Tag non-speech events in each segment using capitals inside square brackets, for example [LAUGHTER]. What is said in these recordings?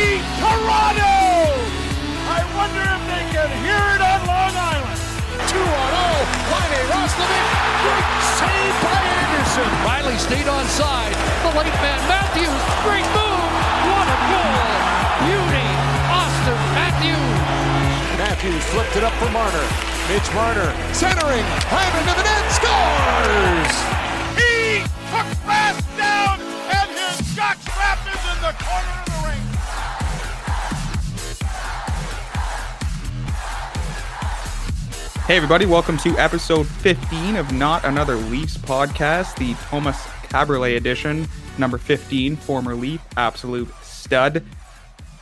Johnny Toronto! I wonder if they can hear it on Long Island. 2 on 0. Riley Roslovic. Great save by Anderson. Riley stayed on side. The late man Matthews. Great move. What a goal. Beauty. Auston Matthews. Matthews flipped it up for Marner. Mitch Marner centering. Hyman to the net. Scores! He took fast down and his jockstrap is in the corner Hey, everybody, welcome to episode 15 of Not Another Leafs podcast, the Thomas Kaberle edition, number 15, former Leaf, absolute stud.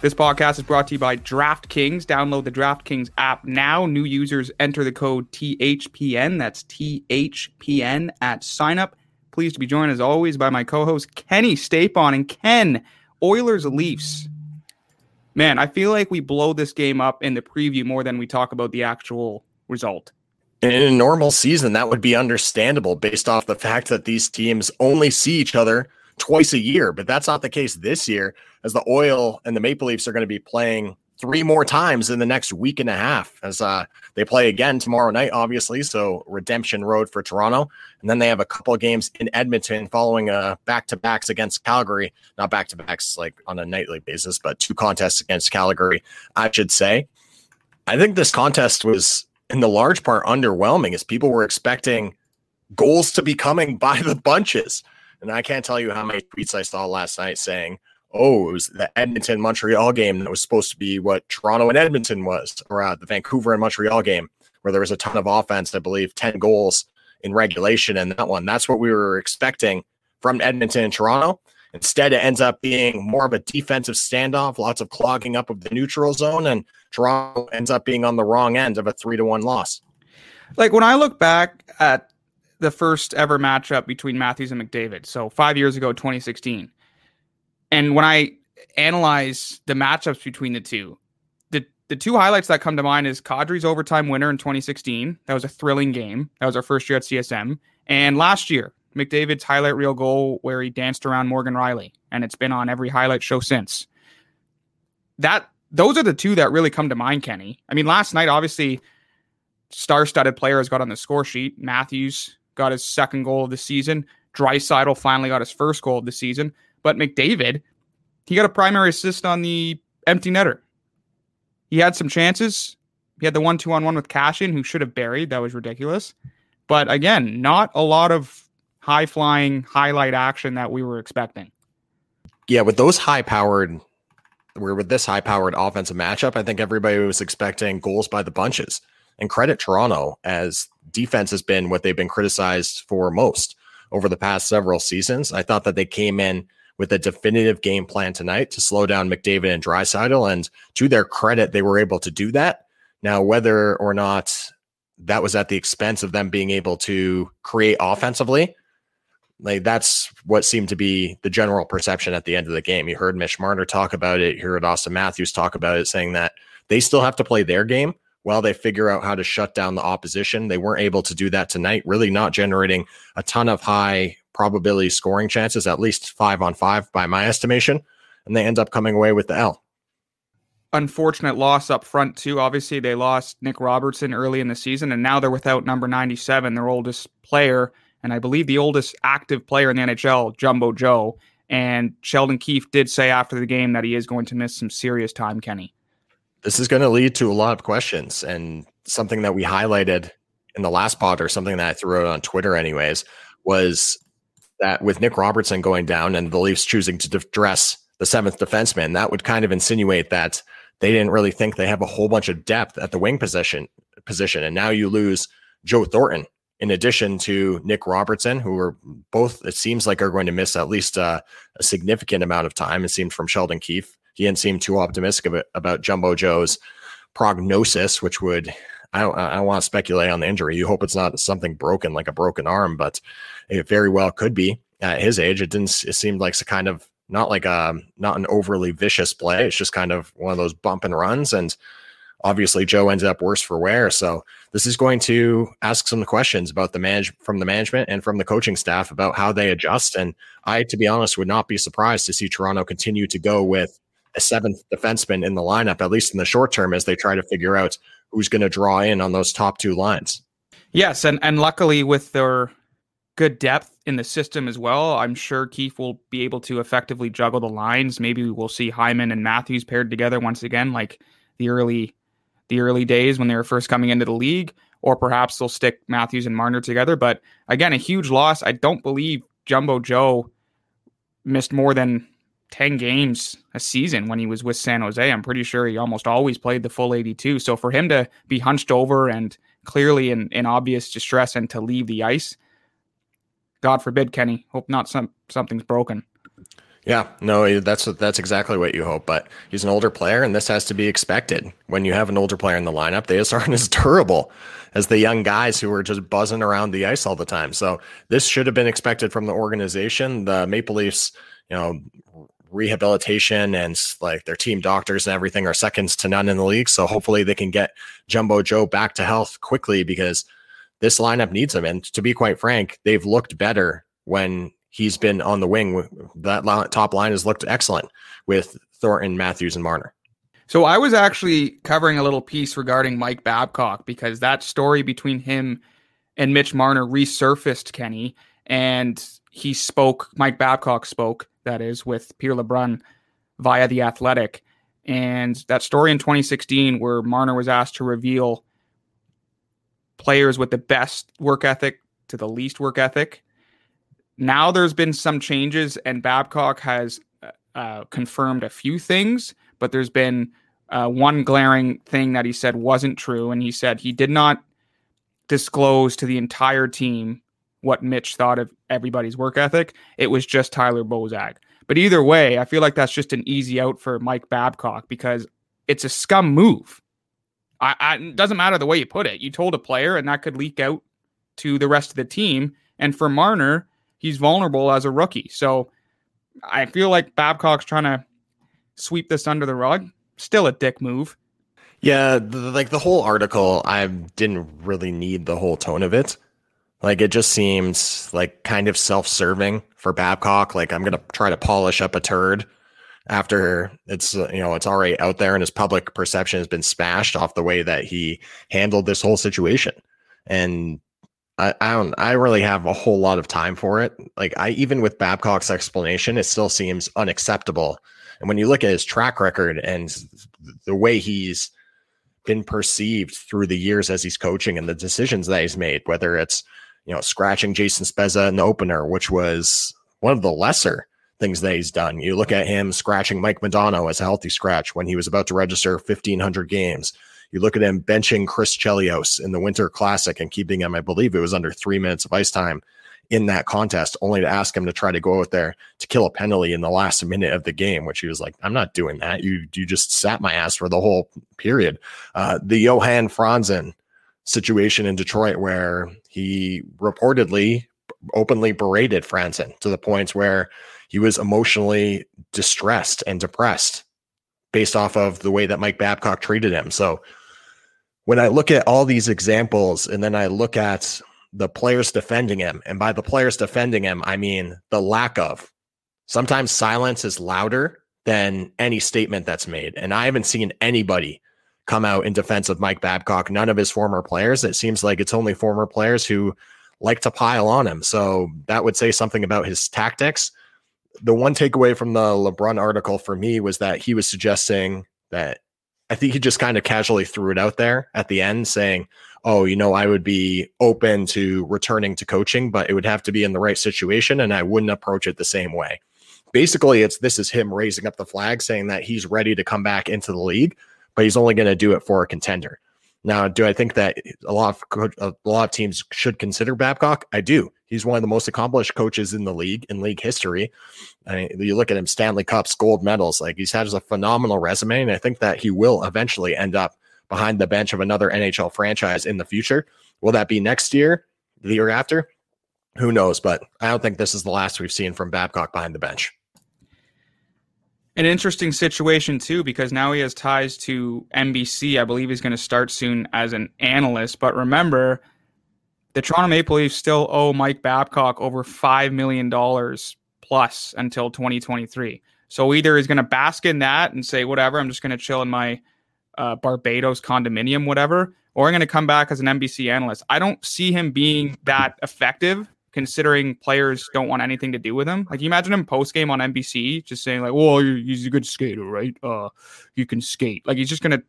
This podcast is brought to you by DraftKings. Download the DraftKings app now. New users enter the code THPN. That's THPN at signup. Pleased to be joined, as always, by my co host, Kenny Stapon. And Ken, Oilers Leafs. Man, I feel like we blow this game up in the preview more than we talk about the actual result. In a normal season, that would be understandable based off the fact that these teams only see each other twice a year. But that's not the case this year, as the Oil and the Maple Leafs are going to be playing three more times in the next week and a half as uh, they play again tomorrow night, obviously. So redemption road for Toronto. And then they have a couple of games in Edmonton following uh, back to backs against Calgary. Not back to backs like on a nightly basis, but two contests against Calgary, I should say. I think this contest was in the large part underwhelming as people were expecting goals to be coming [LAUGHS] by the bunches. And I can't tell you how many tweets I saw last night saying, oh, it was the Edmonton Montreal game that was supposed to be what Toronto and Edmonton was, or uh, the Vancouver and Montreal game, where there was a ton of offense, I believe 10 goals in regulation in that one. That's what we were expecting from Edmonton and Toronto. Instead, it ends up being more of a defensive standoff, lots of clogging up of the neutral zone, and Toronto ends up being on the wrong end of a three to one loss. Like when I look back at the first ever matchup between Matthews and McDavid, so five years ago, 2016, and when I analyze the matchups between the two, the the two highlights that come to mind is Kadri's overtime winner in 2016. That was a thrilling game. That was our first year at CSM, and last year McDavid's highlight reel goal where he danced around Morgan Rielly, and it's been on every highlight show since. That those are the two that really come to mind, Kenny. I mean, last night, obviously, star-studded players got on the score sheet. Matthews got his second goal of the season. Draisaitl finally got his first goal of the season. But McDavid, he got a primary assist on the empty netter. He had some chances. He had the one two on one with Kassian, who should have buried. That was ridiculous. But again, not a lot of high flying highlight action that we were expecting. Yeah, with those high powered, we're with this high powered offensive matchup, I think everybody was expecting goals by the bunches. And credit Toronto as defense has been what they've been criticized for most over the past several seasons. I thought that they came in with a definitive game plan tonight to slow down McDavid and Draisaitl, and to their credit, they were able to do that. Now, whether or not that was at the expense of them being able to create offensively, like that's what seemed to be the general perception at the end of the game. You heard Mitch Marner talk about it. You heard Auston Matthews talk about it, saying that they still have to play their game while they figure out how to shut down the opposition. They weren't able to do that tonight, really not generating a ton of high probability scoring chances, at least five on five by my estimation. And they end up coming away with the L. unfortunate loss up front too. Obviously, they lost Nick Robertson early in the season, and now they're without number 97, their oldest player, and I believe the oldest active player in the NHL, Jumbo Joe. And Sheldon Keefe did say after the game that he is going to miss some serious time, Kenny. This is going to lead to a lot of questions, and something that we highlighted in the last pod, or something that I threw out on Twitter, anyways, was that with Nick Robertson going down and the Leafs choosing to dress the seventh defenseman, that would kind of insinuate that they didn't really think they have a whole bunch of depth at the wing position position. And now you lose Joe Thornton in addition to Nick Robertson, who are both, it seems like are going to miss at least uh, a significant amount of time. It seemed from Sheldon Keefe. He didn't seem too optimistic about, about Jumbo Joe's prognosis, which would, I don't, I don't want to speculate on the injury. You hope it's not something broken like a broken arm, but it very well could be at his age. It didn't, it seemed like it's a kind of not like a not an overly vicious play. It's just kind of one of those bump and runs. And obviously Joe ended up worse for wear. So this is going to ask some questions about the manage from the management and from the coaching staff about how they adjust. And I, to be honest, would not be surprised to see Toronto continue to go with a seventh defenseman in the lineup, at least in the short term, as they try to figure out who's going to draw in on those top two lines. Yes, and and luckily with their good depth in the system as well. I'm sure Keefe will be able to effectively juggle the lines. Maybe we'll see Hyman and Matthews paired together once again, like the early the early days when they were first coming into the league, or perhaps they'll stick Matthews and Marner together. But again, a huge loss. I don't believe Jumbo Joe missed more than 10 games a season when he was with San Jose. I'm pretty sure he almost always played the full 82. So for him to be hunched over and clearly in, in obvious distress and to leave the ice, God forbid, Kenny. Hope not some something's broken. Yeah, no, eh, that's that's exactly what you hope. But he's an older player, and this has to be expected. When you have an older player in the lineup, they just aren't as durable as the young guys who are just buzzing around the ice all the time. So this should have been expected from the organization. The Maple Leafs, you know, rehabilitation and like their team doctors and everything are seconds to none in the league. So hopefully they can get Jumbo Joe back to health quickly because this lineup needs him. And to be quite frank, they've looked better when he's been on the wing. That top line has looked excellent with Thornton, Matthews, and Marner. So I was actually covering a little piece regarding Mike Babcock because that story between him and Mitch Marner resurfaced, Kenny, and he spoke. Mike Babcock spoke, that is, with Pierre LeBrun via the Athletic, and that story in 2016 where Marner was asked to reveal players with the best work ethic to the least work ethic. Now there's been some changes, and Babcock has uh, uh, confirmed a few things, but there's been uh, one glaring thing that he said wasn't true. And he said he did not disclose to the entire team what Mitch thought of everybody's work ethic. It was just Tyler Bozak. But either way, I feel like that's just an easy out for Mike Babcock because it's a scum move. I, I, it doesn't matter the way you put it. You told a player, and that could leak out to the rest of the team. And for Marner, he's vulnerable as a rookie. So I feel like Babcock's trying to sweep this under the rug. Still a dick move. Yeah, the, like the whole article, I didn't really need the whole tone of it. Like it just seems like kind of self-serving for Babcock. Like I'm gonna try to polish up a turd after it's uh, you know it's already out there and his public perception has been smashed off the way that he handled this whole situation and I, I don't I really have a whole lot of time for it. Like I even with Babcock's explanation, it still seems unacceptable. And when you look at his track record and the way he's been perceived through the years as he's coaching and the decisions that he's made, whether it's you know scratching Jason Spezza in the opener, which was one of the lesser things that he's done. You look at him scratching Mike Modano as a healthy scratch when he was about to register 1,500 games. You look at him benching Chris Chelios in the Winter Classic and keeping him, I believe it was under three minutes of ice time in that contest, only to ask him to try to go out there to kill a penalty in the last minute of the game, which he was like, I'm not doing that. You you just sat my ass for the whole period. Uh, the Johan Franzen situation in Detroit, where he reportedly openly berated Franzen to the points where he was emotionally distressed and depressed based off of the way that Mike Babcock treated him. So when I look at all these examples and then I look at the players defending him, and by the players defending him, I mean the lack of sometimes silence is louder than any statement that's made. And I haven't seen anybody come out in defense of Mike Babcock, none of his former players. It seems like it's only former players who like to pile on him. So that would say something about his tactics. The one takeaway from the LeBrun article for me was that he was suggesting that I think he just kind of casually threw it out there at the end saying, Oh, you know, I would be open to returning to coaching, but it would have to be in the right situation and I wouldn't approach it the same way. Basically, it's this is him raising up the flag saying that he's ready to come back into the league, but he's only going to do it for a contender. Now, do I think that a lot of a lot of teams should consider Babcock? I do. He's one of the most accomplished coaches in the league in league history. I mean, you look at him, Stanley Cups, gold medals. Like he's had a phenomenal resume, and I think that he will eventually end up behind the bench of another NHL franchise in the future. Will that be next year, the year after? Who knows? But I don't think this is the last we've seen from Babcock behind the bench an interesting situation too because now he has ties to NBC. I believe he's going to start soon as an analyst. But remember, the Toronto Maple Leafs still owe Mike Babcock over five million dollars plus until 2023. So either he's going to bask in that and say whatever, I'm just going to chill in my uh, Barbados condominium, whatever, or I'm going to come back as an NBC analyst. I don't see him being that effective considering players don't want anything to do with him. Like you imagine him post game on NBC just saying like, "Well, he's a good skater, right? Uh, you can skate." Like he's just gonna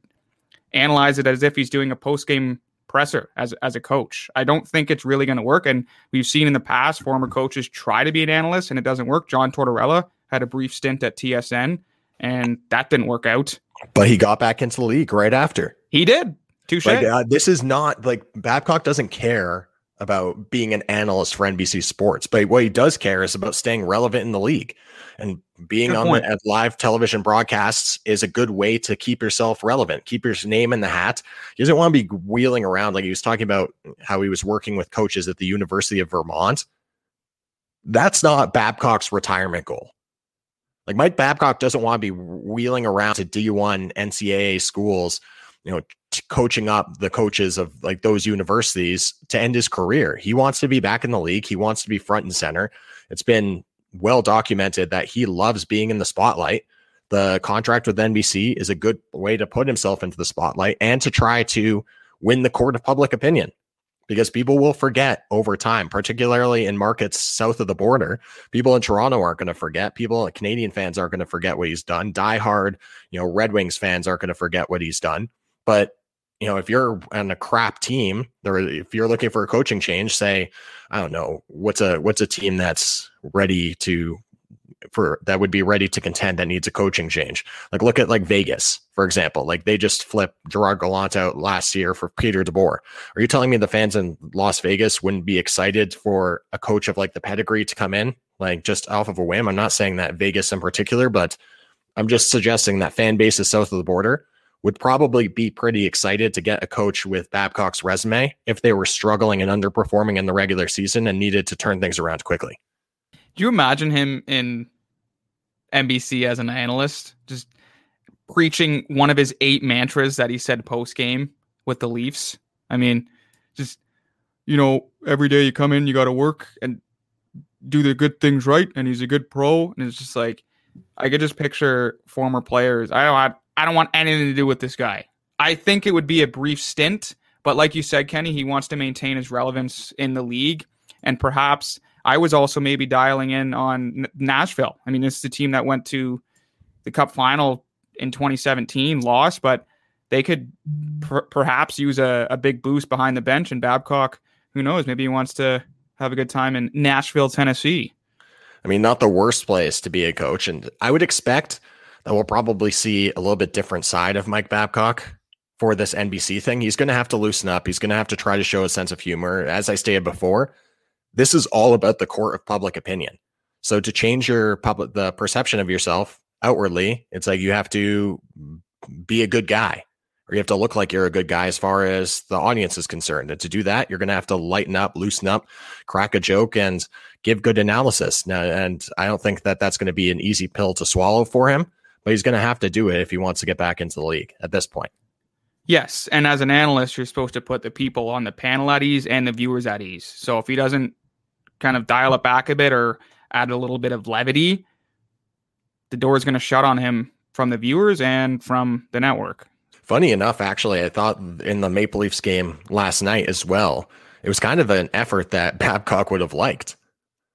analyze it as if he's doing a post game presser as as a coach. I don't think it's really going to work. And we've seen in the past former coaches try to be an analyst and it doesn't work. John Tortorella had a brief stint at TSN and that didn't work out. But he got back into the league right after. He did. Touche. Like, uh, this is not like Babcock doesn't care about being an analyst for NBC Sports, but what he does care is about staying relevant in the league. And being good on the, live television broadcasts is a good way to keep yourself relevant, keep your name in the hat. He doesn't want to be wheeling around like he was talking about how he was working with coaches at the University of Vermont. That's not Babcock's retirement goal. Like Mike Babcock doesn't want to be wheeling around to D1 NCAA schools you know, coaching up the coaches of like those universities to end his career. He wants to be back in the league. He wants to be front and center. It's been well documented that he loves being in the spotlight. The contract with NBC is a good way to put himself into the spotlight and to try to win the court of public opinion because people will forget over time, particularly in markets south of the border. People in Toronto aren't going to forget. People, Canadian fans aren't going to forget what he's done. Die hard, you know, Red Wings fans aren't going to forget what he's done. But you know, if you're on a crap team, or if you're looking for a coaching change, say, I don't know, what's a what's a team that's ready to for that would be ready to contend that needs a coaching change. Like look at like Vegas, for example. Like they just flipped Gerard Gallant out last year for Peter DeBoer. Are you telling me the fans in Las Vegas wouldn't be excited for a coach of like the pedigree to come in, like just off of a whim? I'm not saying that Vegas in particular, but I'm just suggesting that fan bases south of the border would probably be pretty excited to get a coach with Babcock's resume if they were struggling and underperforming in the regular season and needed to turn things around quickly. Do you imagine him in NBC as an analyst, just preaching one of his eight mantras that he said post game with the Leafs? I mean, just, you know, every day you come in, you got to work and do the good things right. And he's a good pro. And it's just like, I could just picture former players. I don't I don't want anything to do with this guy. I think it would be a brief stint, but like you said, Kenny, he wants to maintain his relevance in the league. And perhaps I was also maybe dialing in on Nashville. I mean, this is the team that went to the cup final in 2017, lost, but they could per- perhaps use a, a big boost behind the bench. And Babcock, who knows, maybe he wants to have a good time in Nashville, Tennessee. I mean, not the worst place to be a coach. And I would expect that we'll probably see a little bit different side of Mike Babcock for this NBC thing. He's going to have to loosen up. He's going to have to try to show a sense of humor. As I stated before, this is all about the court of public opinion. So to change your public the perception of yourself outwardly, it's like you have to be a good guy or you have to look like you're a good guy as far as the audience is concerned. And to do that, you're going to have to lighten up, loosen up, crack a joke, and give good analysis. Now, and I don't think that that's going to be an easy pill to swallow for him but he's going to have to do it if he wants to get back into the league at this point. Yes, and as an analyst, you're supposed to put the people on the panel at ease and the viewers at ease. So if he doesn't kind of dial it back a bit or add a little bit of levity, the door is going to shut on him from the viewers and from the network. Funny enough, actually, I thought in the Maple Leafs game last night as well, it was kind of an effort that [LAUGHS] Babcock would have liked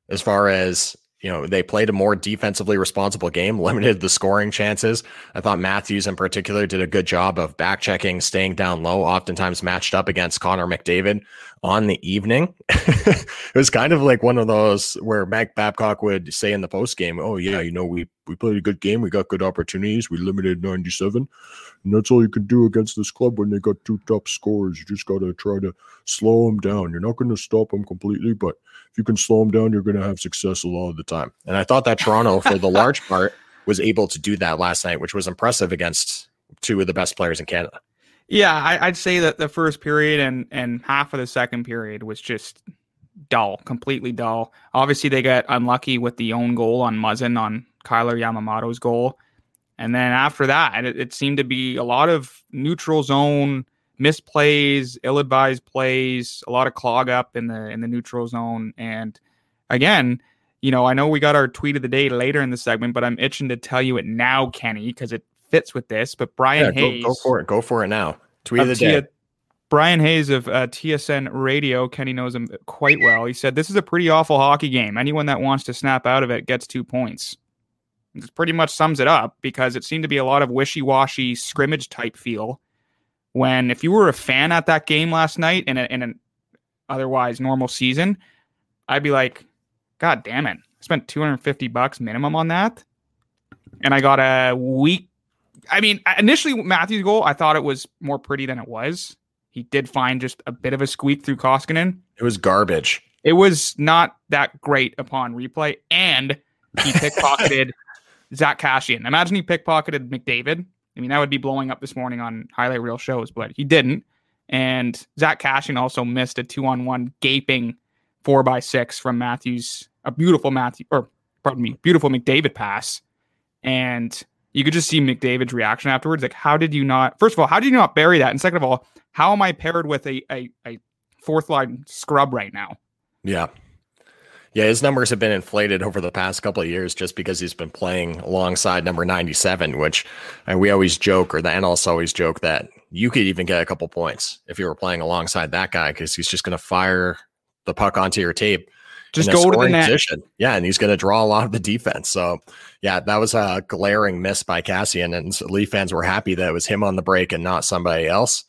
as far as you know, they played a more defensively responsible game, [LAUGHS] limited the scoring chances. I thought Matthews in particular did a good job of back checking, staying down low, oftentimes matched up against Connor McDavid on the evening. [LAUGHS] it was kind of like one of those where Mac Babcock would say in the post game, Oh, yeah, you know, we, we played a good game. We got good opportunities. We limited 97. And that's all you can do against this club when they got two top scorers. You just got to try to slow them down. You're not going to stop them completely, but if you can slow them down, you're going to have success a lot of the time. And I thought that Toronto, for the large [LAUGHS] part, was able to do that last night, which was impressive against two of the best players in Canada. Yeah, I, would say that the first period and and half of the second period was just dull, completely dull. Obviously, they got unlucky with the own goal on Muzzin on Kailer Yamamoto's goal, and then after that, it, it seemed to be a lot of neutral zone misplays, ill-advised plays, a lot of clog up in the in the neutral zone. And again, you know, I know we got our tweet of the day later in the segment, but I'm itching to tell you it now, Kenny, because it fits with this. But Bryan yeah, Hayes, go, go, for it, go for it now. Tweet of the day. Bryan Hayes of uh, TSN Radio, Kenny knows him quite well. He said, "This is a pretty awful hockey game. Anyone that wants to snap out of it gets two points." This pretty much sums it up because it seemed to be a lot of wishy-washy scrimmage type feel when if you were a fan at that game last night in, a, in an otherwise normal season, I'd be like, God damn it. I spent 250 bucks minimum on that. And I got a week. I mean, initially Matthew's goal, I thought it was more pretty than it was. He did find just a bit of a squeak through Koskinen. It was garbage. It was not that great upon replay. And he [LAUGHS] pickpocketed Zack Kassian. Imagine he pickpocketed McDavid I mean, that would be blowing up this morning on highlight reel shows, but he didn't. And Zack Kassian also missed a two on one gaping four by six from Matthews, a beautiful Matthew, or pardon me, beautiful McDavid pass. And you could just see McDavid's reaction afterwards. Like, how did you not, first of all, how did you not bury that? And second of all, how am I paired with a, a, a fourth line scrub right now? Yeah. Yeah, his numbers have been inflated over the past couple of years just because he's been playing alongside number 97, which and we always joke, or the analysts always joke that you could even get a couple points if you were playing alongside that guy because he's just going to fire the puck onto your tape. Just go to the net. Position. Yeah, and he's going to draw a lot of the defense. So, yeah, that was a glaring miss by Kassian, and Leaf fans were happy that it was him on the break and not somebody else.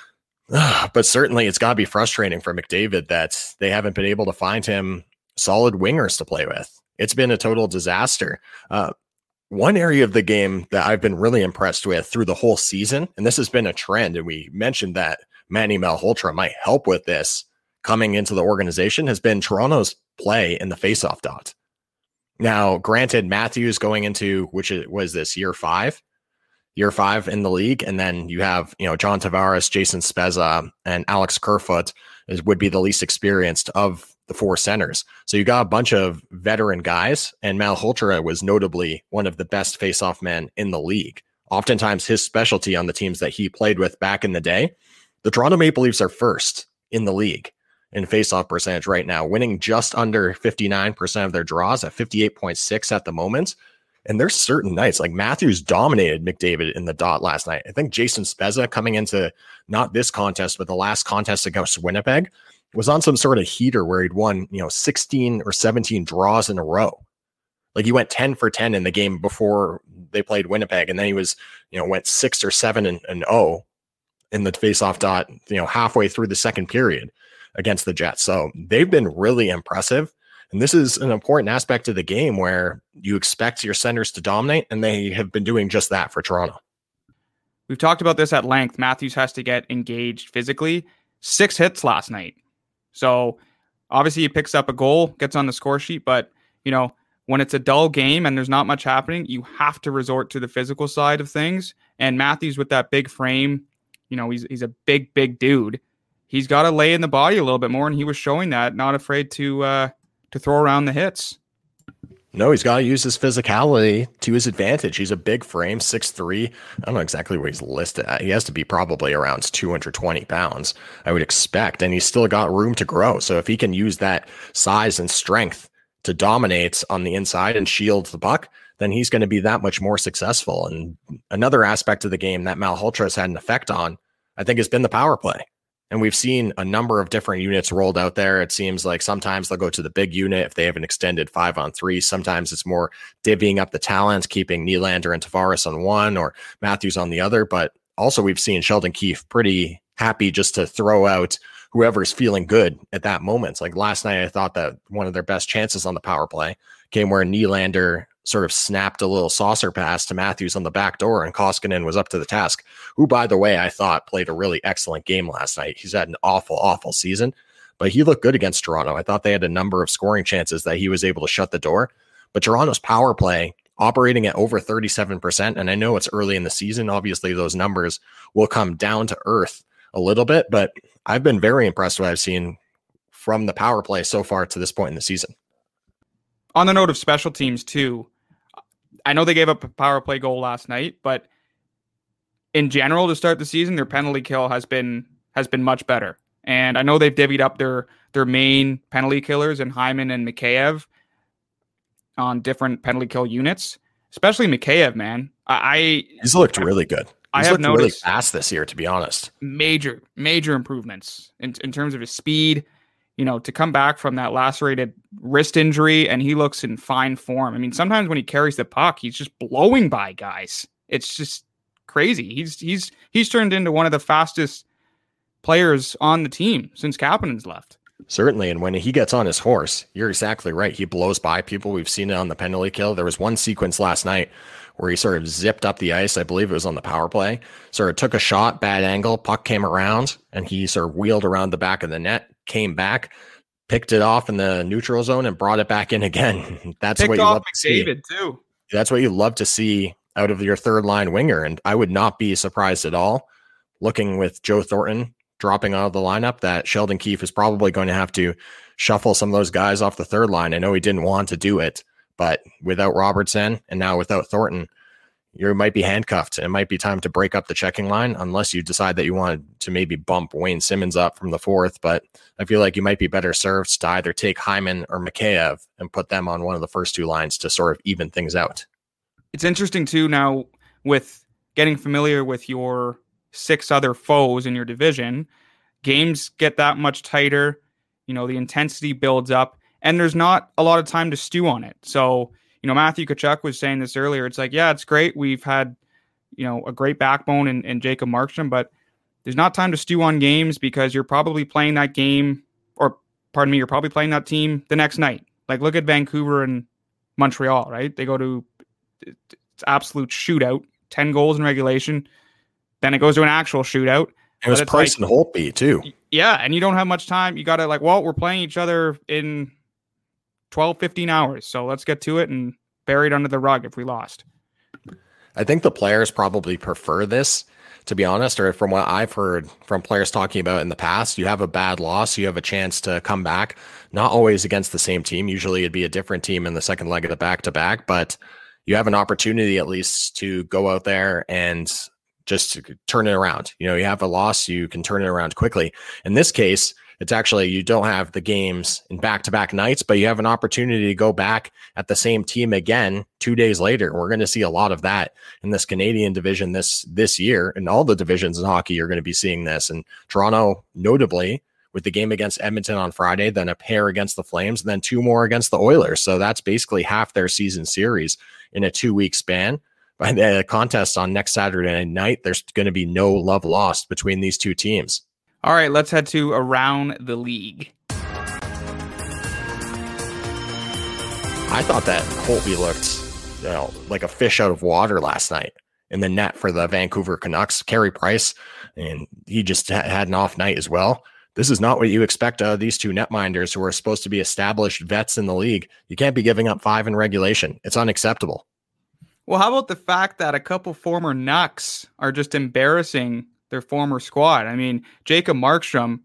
[SIGHS] but certainly, it's got to be frustrating for McDavid that they haven't been able to find him solid wingers to play with. It's been a total disaster. Uh, one area of the game that I've been really impressed with through the whole season, and this has been a trend, and we mentioned that Manny Malhotra might help with this coming into the organization, has been Toronto's play in the faceoff dot. Now, granted, Matthews going into which was this year five, year five in the league, and then you have you know John Tavares, Jason Spezza, and Alex Kerfoot is would be the least experienced of the four centers. So you got a bunch of veteran guys, and Mal Malhotra was notably one of the best faceoff men in the league. Oftentimes, his specialty on the teams that he played with back in the day, the Toronto Maple Leafs are first in the league in faceoff percentage right now, winning just under 59% of their draws at 58.6 at the moment. And there's certain nights like Matthews dominated McDavid in the dot last night. I think Jason Spezza coming into not this contest, but the last contest against Winnipeg was on some sort of heater where he'd won, you know, 16 or 17 draws in a row. Like he went 10 for 10 in the game before they played Winnipeg. And then he was, you know, went six or seven and, and oh in the faceoff dot, you know, halfway through the second period against the Jets. So they've been really impressive. And this is an important aspect of the game where you expect your centers to dominate, and they have been doing just that for Toronto. We've talked about this at length. Matthews has to get engaged physically. Six hits last night. So obviously he picks up a goal, gets on the score sheet, but you know, when it's a dull game and there's not much happening, you have to resort to the physical side of things. And Matthews with that big frame, you know, he's he's a big, big dude. He's got to lay in the body a little bit more, and he was showing that, not afraid to uh to throw around the hits. No, he's got to use his physicality to his advantage. He's a big frame, six three. I don't know exactly what he's listed at. He has to be probably around 220 pounds, I would expect. And he's still got room to grow. So if he can use that size and strength to dominate on the inside and shield the puck, then he's going to be that much more successful. And another aspect of the game that Malhotra's had an effect on, I think, has been the power play. And we've seen a number of different units rolled out there. It seems like sometimes they'll go to the big unit if they have an extended five on three. Sometimes it's more divvying up the talents, keeping Nylander and Tavares on one or Matthews on the other. But also, we've seen Sheldon Keefe pretty happy just to throw out whoever's feeling good at that moment. Like last night, I thought that one of their best chances on the power play came where Nylander sort of snapped a little saucer pass to Matthews on the back door, and Koskinen was up to the task. Who, by the way, I thought played a really excellent game last night. He's had an awful, awful season, but he looked good against Toronto. I thought they had a number of scoring chances that he was able to shut the door. But Toronto's power play operating at over 37%. And I know it's early in the season. Obviously, those numbers will come down to earth a little bit, but I've been very impressed what I've seen from the power play so far to this point in the season. On the note of special teams, too, I know they gave up a power play goal last night, but in general to start the season, their penalty kill has been has been much better. And I know they've divvied up their their main penalty killers in Hyman and Mikheyev on different penalty kill units, especially Mikheyev, man. I he's looked really good. He's I have looked noticed really fast this year, to be honest. major major improvements in in terms of his speed. You know, to come back from that lacerated wrist injury, and he looks in fine form. I mean, sometimes when he carries the puck, he's just blowing by guys. It's just crazy. He's he's he's turned into one of the fastest players on the team since Kapanen's left. Certainly. And when he gets on his horse, you're exactly right. He blows by people. We've seen it on the penalty kill. There was one sequence last night where he sort of zipped up the ice. I believe it was on the power play. Sort of took a shot, bad angle, puck came around, and he sort of wheeled around the back of the net, came back, picked it off in the neutral zone, and brought it back in [LAUGHS] again. That's Picked what you off love to see. Too. That's what you love to see out of your third line winger. And I would not be surprised at all looking with Joe Thornton dropping out of the lineup that Sheldon Keefe is probably going to have to shuffle some of those guys off the third line. I know he didn't want to do it, but without Robertson and now without Thornton, you might be handcuffed. It might be time to break up the checking line unless you decide that you want to maybe bump Wayne Simmonds up from the fourth. But I feel like you might be better served to either take Hyman or Mikheyev and put them on one of the first two lines to sort of even things out. It's interesting too now with getting familiar with your six other foes in your division. Games get that much tighter. You know, the intensity builds up, and there's not a lot of time to stew on it. So, you know, Matthew Tkachuk was saying this earlier. It's like, yeah, it's great. We've had, you know, a great backbone in, in Jacob Markstrom, but there's not time to stew on games because you're probably playing that game, or pardon me, you're probably playing that team the next night. Like, look at Vancouver and Montreal, right? They go to it's absolute shootout, 10 goals in regulation. Then it goes to an actual shootout. It was Price like- and Holtby too. Yeah, and you don't have much time. You got to like, well, we're playing each other in 12, 15 hours. So let's get to it and bury it under the rug if we lost. I think the players probably prefer this, to be honest, or from what I've heard from players talking about in the past. You have a bad loss, you have a chance to come back, not always against the same team. Usually it'd be a different team in the second leg of the back to back, but you have an opportunity at least to go out there and just turn it around. You know, you have a loss, you can turn it around quickly. In this case, it's actually you don't have the games in back to back nights, but you have an opportunity to go back at the same team again two days later. We're going to see a lot of that in this Canadian division this this year, and all the divisions in hockey are going to be seeing this. And Toronto, notably, with the game against Edmonton on Friday, then a pair against the Flames, and then two more against the Oilers. So that's basically half their season series in a two week span. By the contest on next Saturday night, there's going to be no love lost between these two teams. All right, let's head to around the league. I thought that Holtby looked you know, like a fish out of water last night in the net for the Vancouver Canucks. Carey Price, and he just ha- had an off night as well. This is not what you expect of these two netminders who are supposed to be established vets in the league. You can't be giving up five in regulation. It's unacceptable. Well, how about the fact that a couple former Nucks are just embarrassing their former squad? I mean, Jacob Markstrom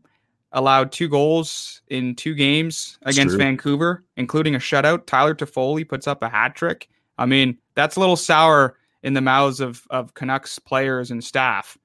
allowed two goals in two games against. Vancouver, including a shutout. Tyler Toffoli puts up a hat trick. I mean, that's a little sour in the mouths of, of Canucks players and staff.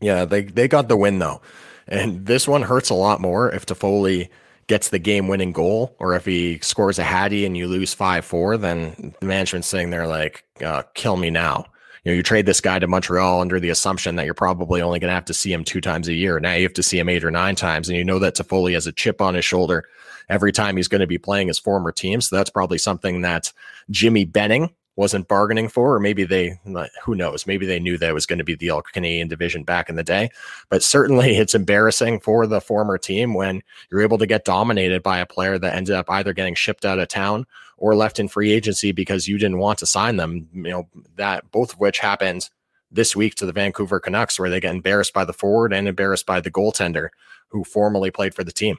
Yeah, they they got the win though, and this one hurts a lot more if Toffoli gets the game winning goal or if he scores a hattie and you lose 5 4, then the management's sitting there like, uh, kill me now. You know, you trade this guy to Montreal under the assumption that you're probably only going to have to see him two times a year. Now you have to see him eight or nine times, and you know that Toffoli has a chip on his shoulder every time he's going to be playing his former team. So that's probably something that Jimmy Benning wasn't bargaining for, or maybe they, who knows, maybe they knew that it was going to be the All Canadian division back in the day. But certainly it's embarrassing for the former team when you're able to get dominated by a player that ended up either getting shipped out of town or left in free agency because you didn't want to sign them. You know, that both of which happened this week to the Vancouver Canucks, where they get embarrassed by the forward and embarrassed by the goaltender who formerly played for the team.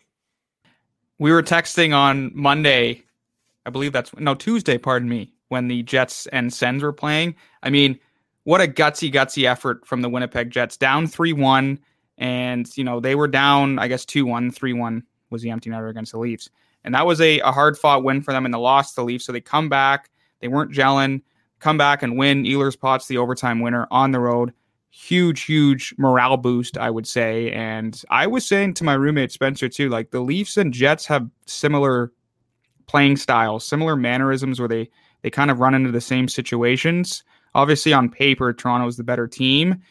We were texting on Monday, I believe that's no Tuesday, pardon me, when the Jets and Sens were playing. I mean, what a gutsy, gutsy effort from the Winnipeg Jets. Down 3 1. And, you know, they were down, I guess, 2 1. 3 1 was the empty netter against the Leafs. And that was a, a hard fought win for them, and they lost the Leafs. So they come back. They weren't gelling, come back and win. Ehlers Potts, the overtime winner on the road. Huge, huge morale boost, I would say. And I was saying to my roommate Spencer, too, like the Leafs and Jets have similar playing styles, similar mannerisms where they they kind of run into the same situations. Obviously, on paper, Toronto is the better team,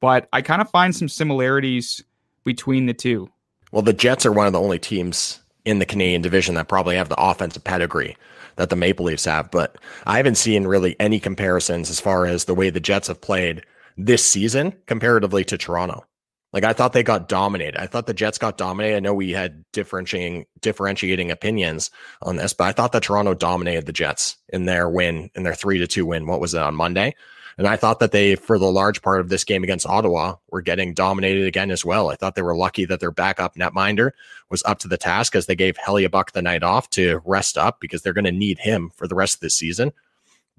but I kind of find some similarities between the two. Well, the Jets are one of the only teams in the Canadian division that probably have the offensive pedigree that the Maple Leafs have, but I haven't seen really any comparisons as far as the way the Jets have played this season comparatively to Toronto. Like I thought they got dominated. I thought the Jets got dominated. I know we had differentiating differentiating opinions on this, but I thought that Toronto dominated the Jets in their win, in their three to two win. What was it on Monday? And I thought that they, for the large part of this game against Ottawa, were getting dominated again as well. I thought they were lucky that their backup netminder was up to the task as they gave Hellebuyck the night off to rest up because they're going to need him for the rest of the season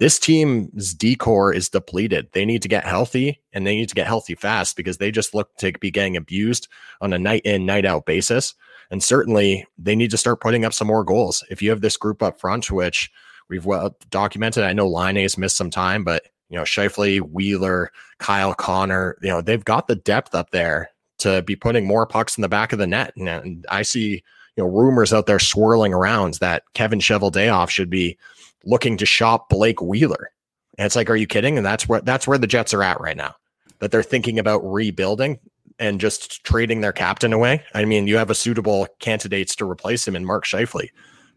this team's decor is depleted. They need to get healthy and they need to get healthy fast because they just look to be getting abused on a night in, night out basis. And certainly they need to start putting up some more goals. If you have this group up front, which we've well documented, I know Laine has missed some time, but you know, Scheifele, Wheeler, Kyle Connor, you know, they've got the depth up there to be putting more pucks in the back of the net. And I see, you know, rumors out there swirling around that Kevin Cheveldayoff should be looking to shop Blake Wheeler. And it's like, are you kidding? And that's where that's where the Jets are at right now. That they're thinking about rebuilding and just trading their captain away. I mean, you have a suitable candidates to replace him in Mark Scheifele.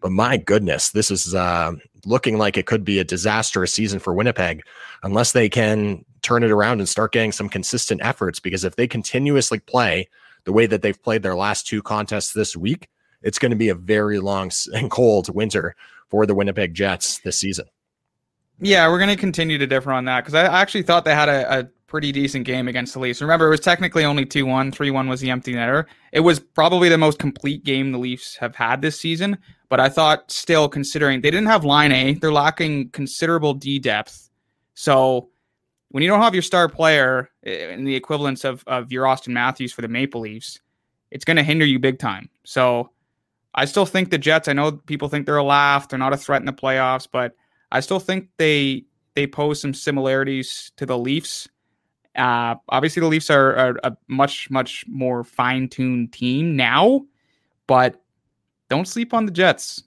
But my goodness, this is uh, looking like it could be a disastrous season for Winnipeg unless they can turn it around and start getting some consistent efforts. Because if they continuously play the way that they've played their last two contests this week, it's going to be a very long [LAUGHS] and cold winter for the Winnipeg Jets this season. Yeah, we're going to continue to differ on that because I actually thought they had a, a, pretty decent game against the Leafs. Remember, it was technically only 2 1, 3 1 was the empty netter. It was probably the most complete game the Leafs have had this season, but I thought still, considering they didn't have Laine, they're lacking considerable D depth. So when you don't have your star player in the equivalence of, of your Auston Matthews for the Maple Leafs, it's going to hinder you big time. So I still think the Jets. I know people think they're a laugh. They're not a threat in the playoffs, but I still think they they pose some similarities to the Leafs. Uh, obviously, the Leafs are, are a much much more fine tuned team now, but don't sleep on the Jets.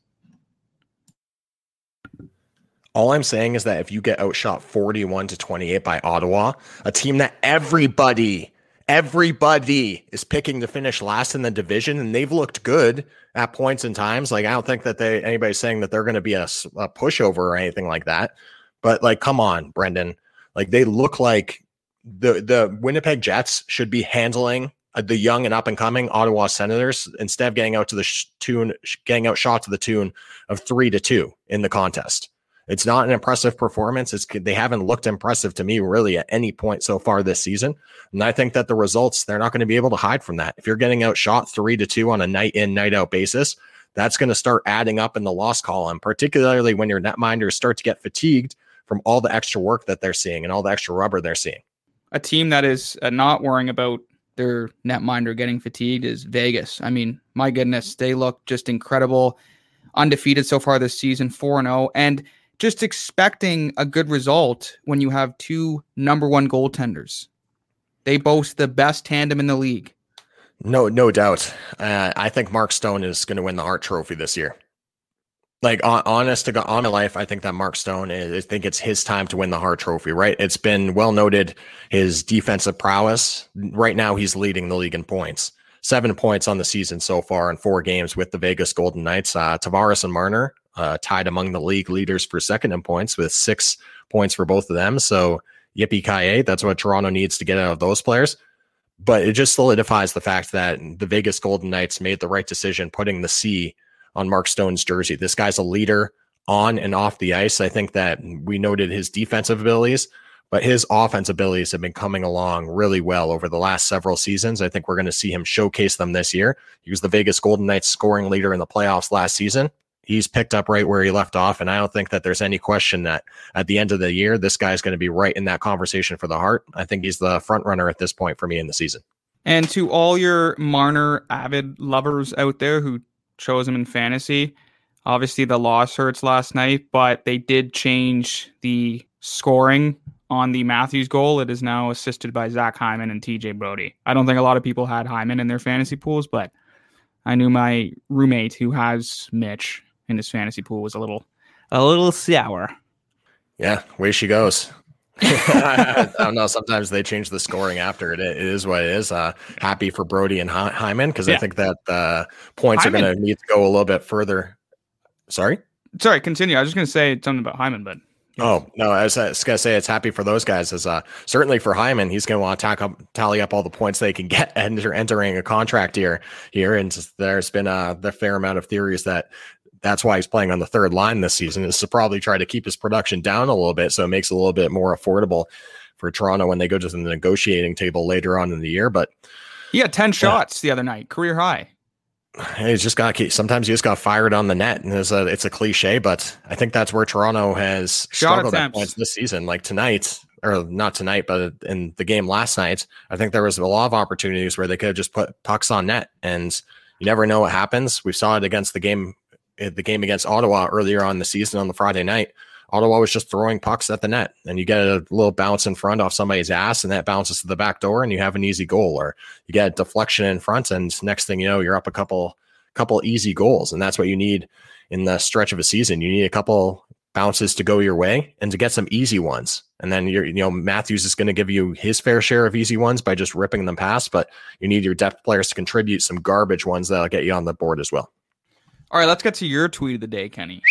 All I'm saying is that if you get outshot 41 to 28 by Ottawa, a team that everybody everybody is picking to finish last in the division and they've looked good at points and times like i don't think that they anybody's saying that they're going to be a, a, pushover or anything like that but like come on brendan like they look like the the winnipeg jets should be handling the young and up and coming ottawa senators instead of getting out to the sh- tune getting out shot to the tune of three to two in the contest it's not an impressive performance. It's they haven't looked impressive to me really at any point so far this season. And I think that the results they're not going to be able to hide from that. If you're getting outshot three to two on a night in night out basis, that's going to start adding up in the loss column, particularly when your netminders start to get fatigued from all the extra work that they're seeing and all the extra rubber they're seeing. A team that is uh, not worrying about their netminder getting fatigued is Vegas. I mean, my goodness, they look just incredible. Undefeated so far this season, 4 0. And just expecting a good result when you have two number one goaltenders. They boast the best tandem in the league. No, no doubt. Uh, I think Mark Stone is going to win the Hart Trophy this year. Like honest to God, on my life, I think that Mark Stone is. I think it's his time to win the Hart Trophy. Right? It's been well noted his defensive prowess. Right now, he's leading the league in points. Seven points on the season so far in four games with the Vegas Golden Knights. Uh, Tavares and Marner uh, tied among the league leaders for second in points with six points for both of them. So yippee ki That's what Toronto needs to get out of those players. But it just solidifies the fact that the Vegas Golden Knights made the right decision putting the C on Mark Stone's jersey. This guy's a leader on and off the ice. I think that we noted his defensive abilities, but his offense abilities have been coming along really well over the last several seasons. I think we're going to see him showcase them this year. He was the Vegas Golden Knights scoring leader in the playoffs last season. He's picked up right where he left off. And I don't think that there's any question that at the end of the year, this guy's going to be right in that conversation for the Hart. I think he's the front runner at this point for me in the season. And to all your Marner avid lovers out there who chose him in fantasy, obviously the loss hurts last night, but they did change the scoring on the Matthews goal. It is now assisted by Zach Hyman and TJ Brodie. I don't think a lot of people had Hyman in their fantasy pools, but I knew my roommate who has Mitch in his fantasy pool was a little a little sour. Yeah, way she goes. I don't know. Sometimes they change the scoring after it. It is what it is. Uh, happy for Brodie and Hyman because yeah. I think that uh, points Hyman. are going to need to go a little bit further. Sorry. Sorry. Continue. I was just going to say something about Hyman, but Oh no, I was, I was, gonna say it's happy for those guys. As uh, certainly for Hyman, he's gonna want to tack up, tally up all the points they can get [LAUGHS] enter, entering a contract here. Here, and there's been a the fair amount of theories that that's why he's playing on the third line this season is to probably try to keep his production down a little bit so it makes it a little bit more affordable for Toronto when they go to the negotiating table later on in the year. But he had 10 shots the other night, career high. He's just got sometimes he just got fired on the net, and it's a it's a cliche, but I think that's where Toronto has Shot struggled attempts. at points this season. Like tonight, or not tonight, but in the game last night, I think there was a lot of opportunities where they could have just put pucks on net, and you never know what happens. We saw it against the game the game against Ottawa earlier on the season on the Friday night. Ottawa was just throwing pucks at the net, and you get a little bounce in front off somebody's ass, and that bounces to the back door, and you have an easy goal. Or you get a deflection in front, and next thing you know, you're up a couple couple easy goals, and that's what you need in the stretch of a season. You need a couple bounces to go your way and to get some easy ones. And then you know, Matthews is going to give you his fair share of easy ones by just ripping them past, but you need your depth players to contribute some garbage ones that'll get you on the board as well. All right, let's get to your tweet of the day, Kenny.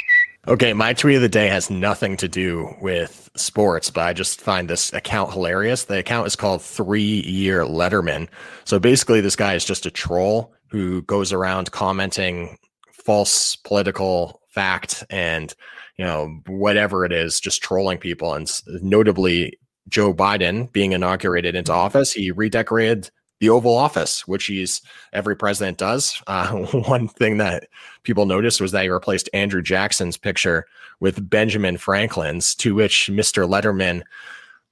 Okay, my tweet of the day has nothing to do with sports, but I just find this account hilarious. The account is called Three Year Letterman. So basically, this guy is just a troll who goes around commenting false political fact and you know whatever it is, just trolling people. And notably, Joe Biden being inaugurated into office, he redecorated the Oval Office, which he's every president does. [LAUGHS] Uh, one thing that people noticed was that he replaced Andrew Jackson's picture with Benjamin Franklin's, to which Mr. Letterman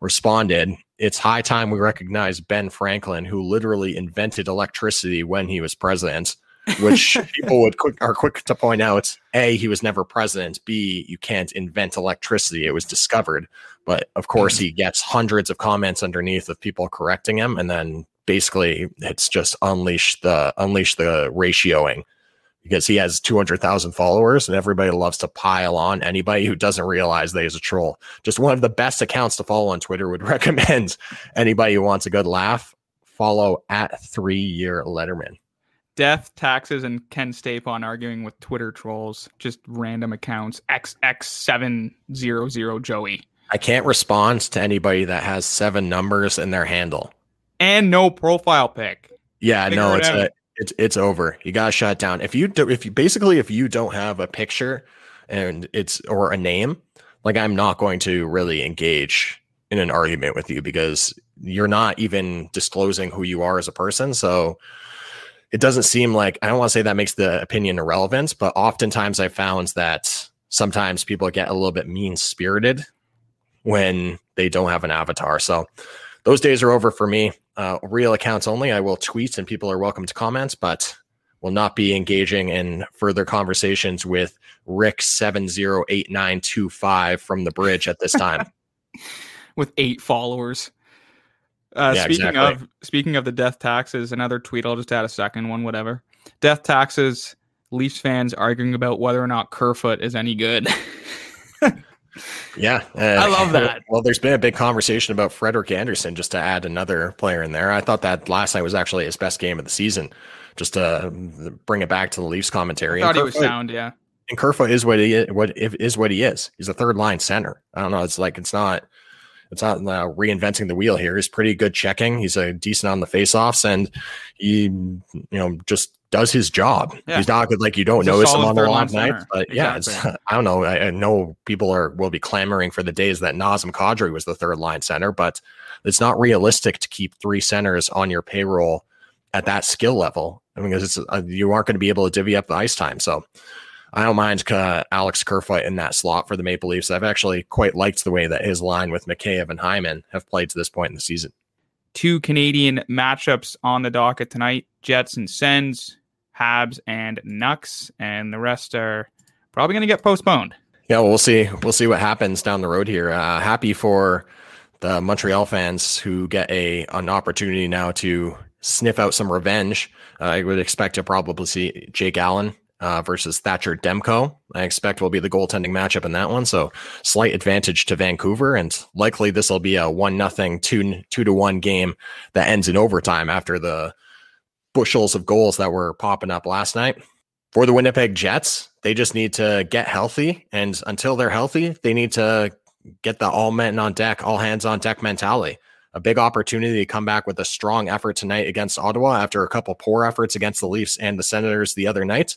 responded, It's high time we recognize Ben Franklin, who literally invented electricity when he was president. which [LAUGHS] people would quick, are quick to point out a he was never president b you can't invent electricity it was discovered but of course he gets hundreds of comments underneath of people correcting him and then basically it's just unleash the unleash the ratioing because he has 200,000 followers and everybody loves to pile on anybody who doesn't realize that he's a troll. Just one of the best accounts to follow on Twitter would [LAUGHS] recommend anybody who wants a good laugh follow at 3 year Letterman. Death, taxes, and Ken Stapon arguing with Twitter trolls, just random accounts. XX700 Joey. I can't respond to anybody that has seven numbers in their handle and no profile pic. Yeah, Figure no, it's a, it's it's over. You gotta shut down. If you do, if you basically if you don't have a picture and it's or a name, like I'm not going to really engage in an argument with you because you're not even disclosing who you are as a person. So it doesn't seem like I don't want to say that makes the opinion irrelevant, but oftentimes I found that sometimes people get a little bit mean spirited when they don't have an avatar. So those days are over for me. Uh, real accounts only. I will tweet and people are welcome to comment, but will not be engaging in further conversations with Rick seven zero eight nine two five from the bridge at this time. [LAUGHS] with eight followers. Uh, Yeah, speaking exactly. of speaking of the death taxes, another tweet. I'll just add a second one, whatever. Death taxes. Leafs fans arguing about whether or not Kerfoot is any good. [LAUGHS] Yeah, uh, I love that. Well, there's been a big conversation about Frederik Andersen, just to add another player in there. I thought that last night was actually his best game of the season. Just to bring it back to the Leafs commentary. I thought he was sound. Yeah. and Kerfoot is what he is, what what he is. He's a third line center. I don't know. It's like it's not it's not uh, reinventing the wheel here. He's pretty good checking. He's a decent on the faceoffs, and he you know just does his job. Yeah. He's not good like you don't He's notice him on the line long nights, but yeah, it's, [LAUGHS] I don't know. I, I know people are will be clamoring for the days that Nazem Kadri was the third line center, but it's not realistic to keep three centers on your payroll at that skill level. I mean, because it's uh, you aren't going to be able to divvy up the ice time. So I don't mind uh, Alex Kerfoot in that slot for the Maple Leafs. I've actually quite liked the way that his line with Mikheyev and Hyman have played to this point in the season. Two Canadian matchups on the docket tonight: Jets and Sens, Habs and Nucks, and the rest are probably going to get postponed. Yeah, well, we'll see. We'll see what happens down the road here. Uh, happy for the Montreal fans who get a an opportunity now to sniff out some revenge. Uh, I would expect to probably see Jake Allen uh, versus Thatcher Demko. I expect will be the goaltending matchup in that one. So slight advantage to Vancouver, and likely this will be a one nothing two two to one game that ends in overtime after the bushels of goals that were popping up last night for the Winnipeg Jets, they just need to get healthy. And until they're healthy, they need to get the all men on deck, all hands on deck mentality. A big opportunity to come back with a strong effort tonight against Ottawa after a couple poor efforts against the Leafs and the Senators the other night.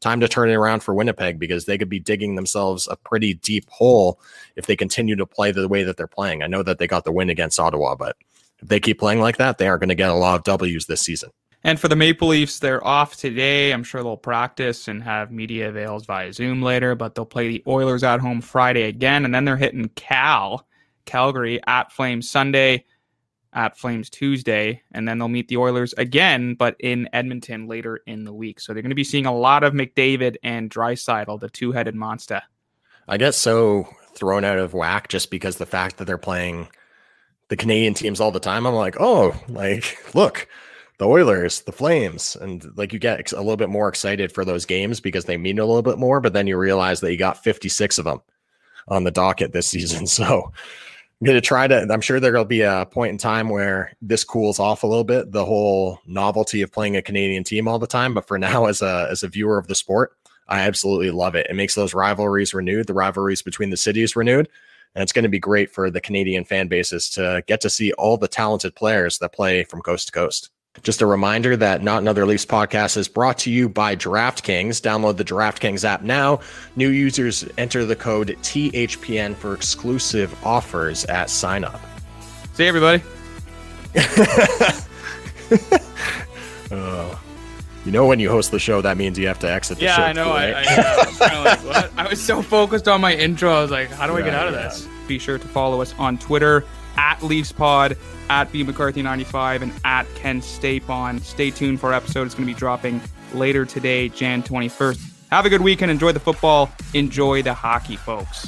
Time to turn it around for Winnipeg because they could be digging themselves a pretty deep hole if they continue to play the way that they're playing. I know that they got the win against Ottawa, but if they keep playing like that, they aren't going to get a lot of W's this season. And for the Maple Leafs, they're off today. I'm sure they'll practice and have media avails via Zoom later, but they'll play the Oilers at home Friday again, and then they're hitting Cal, Calgary at Flames Sunday, at Flames Tuesday, and then they'll meet the Oilers again, but in Edmonton later in the week. So they're going to be seeing a lot of McDavid and Draisaitl, the two-headed monster. I get so thrown out of whack just because the fact that they're playing the Canadian teams all the time. I'm like, oh, like look, the Oilers, the Flames, and like you get a little bit more excited for those games because they mean a little bit more. But then you realize that you got 56 of them on the docket this [LAUGHS] season. So I'm going to try to. I'm sure there'll be a point in time where this cools off a little bit. The whole novelty of playing a Canadian team all the time. But for [LAUGHS] now, as a as a viewer of the sport, I absolutely love it. It makes those rivalries renewed, the rivalries between the cities renewed. And it's going to be great for the Canadian fan bases to get to see all the talented players that play from coast to coast. Just a reminder that Not Another Leafs podcast is brought to you by DraftKings. Download the DraftKings app now. New users enter the code THPN for exclusive offers at sign up. See you, everybody. [LAUGHS] Uh, you know, when you host the show, that means you have to exit the Yeah, show. I know. too, I, I, yeah, I was like. I was so focused on my intro. I was like, how do I get Right, out of yeah. this? Be sure to follow us on Twitter at Leafs Pod, at B McCarthy95, and at Ken Stapon. Stay tuned for our episode. It's going to be dropping later today, Jan 21st. Have a good weekend. Enjoy the football. Enjoy the hockey, folks.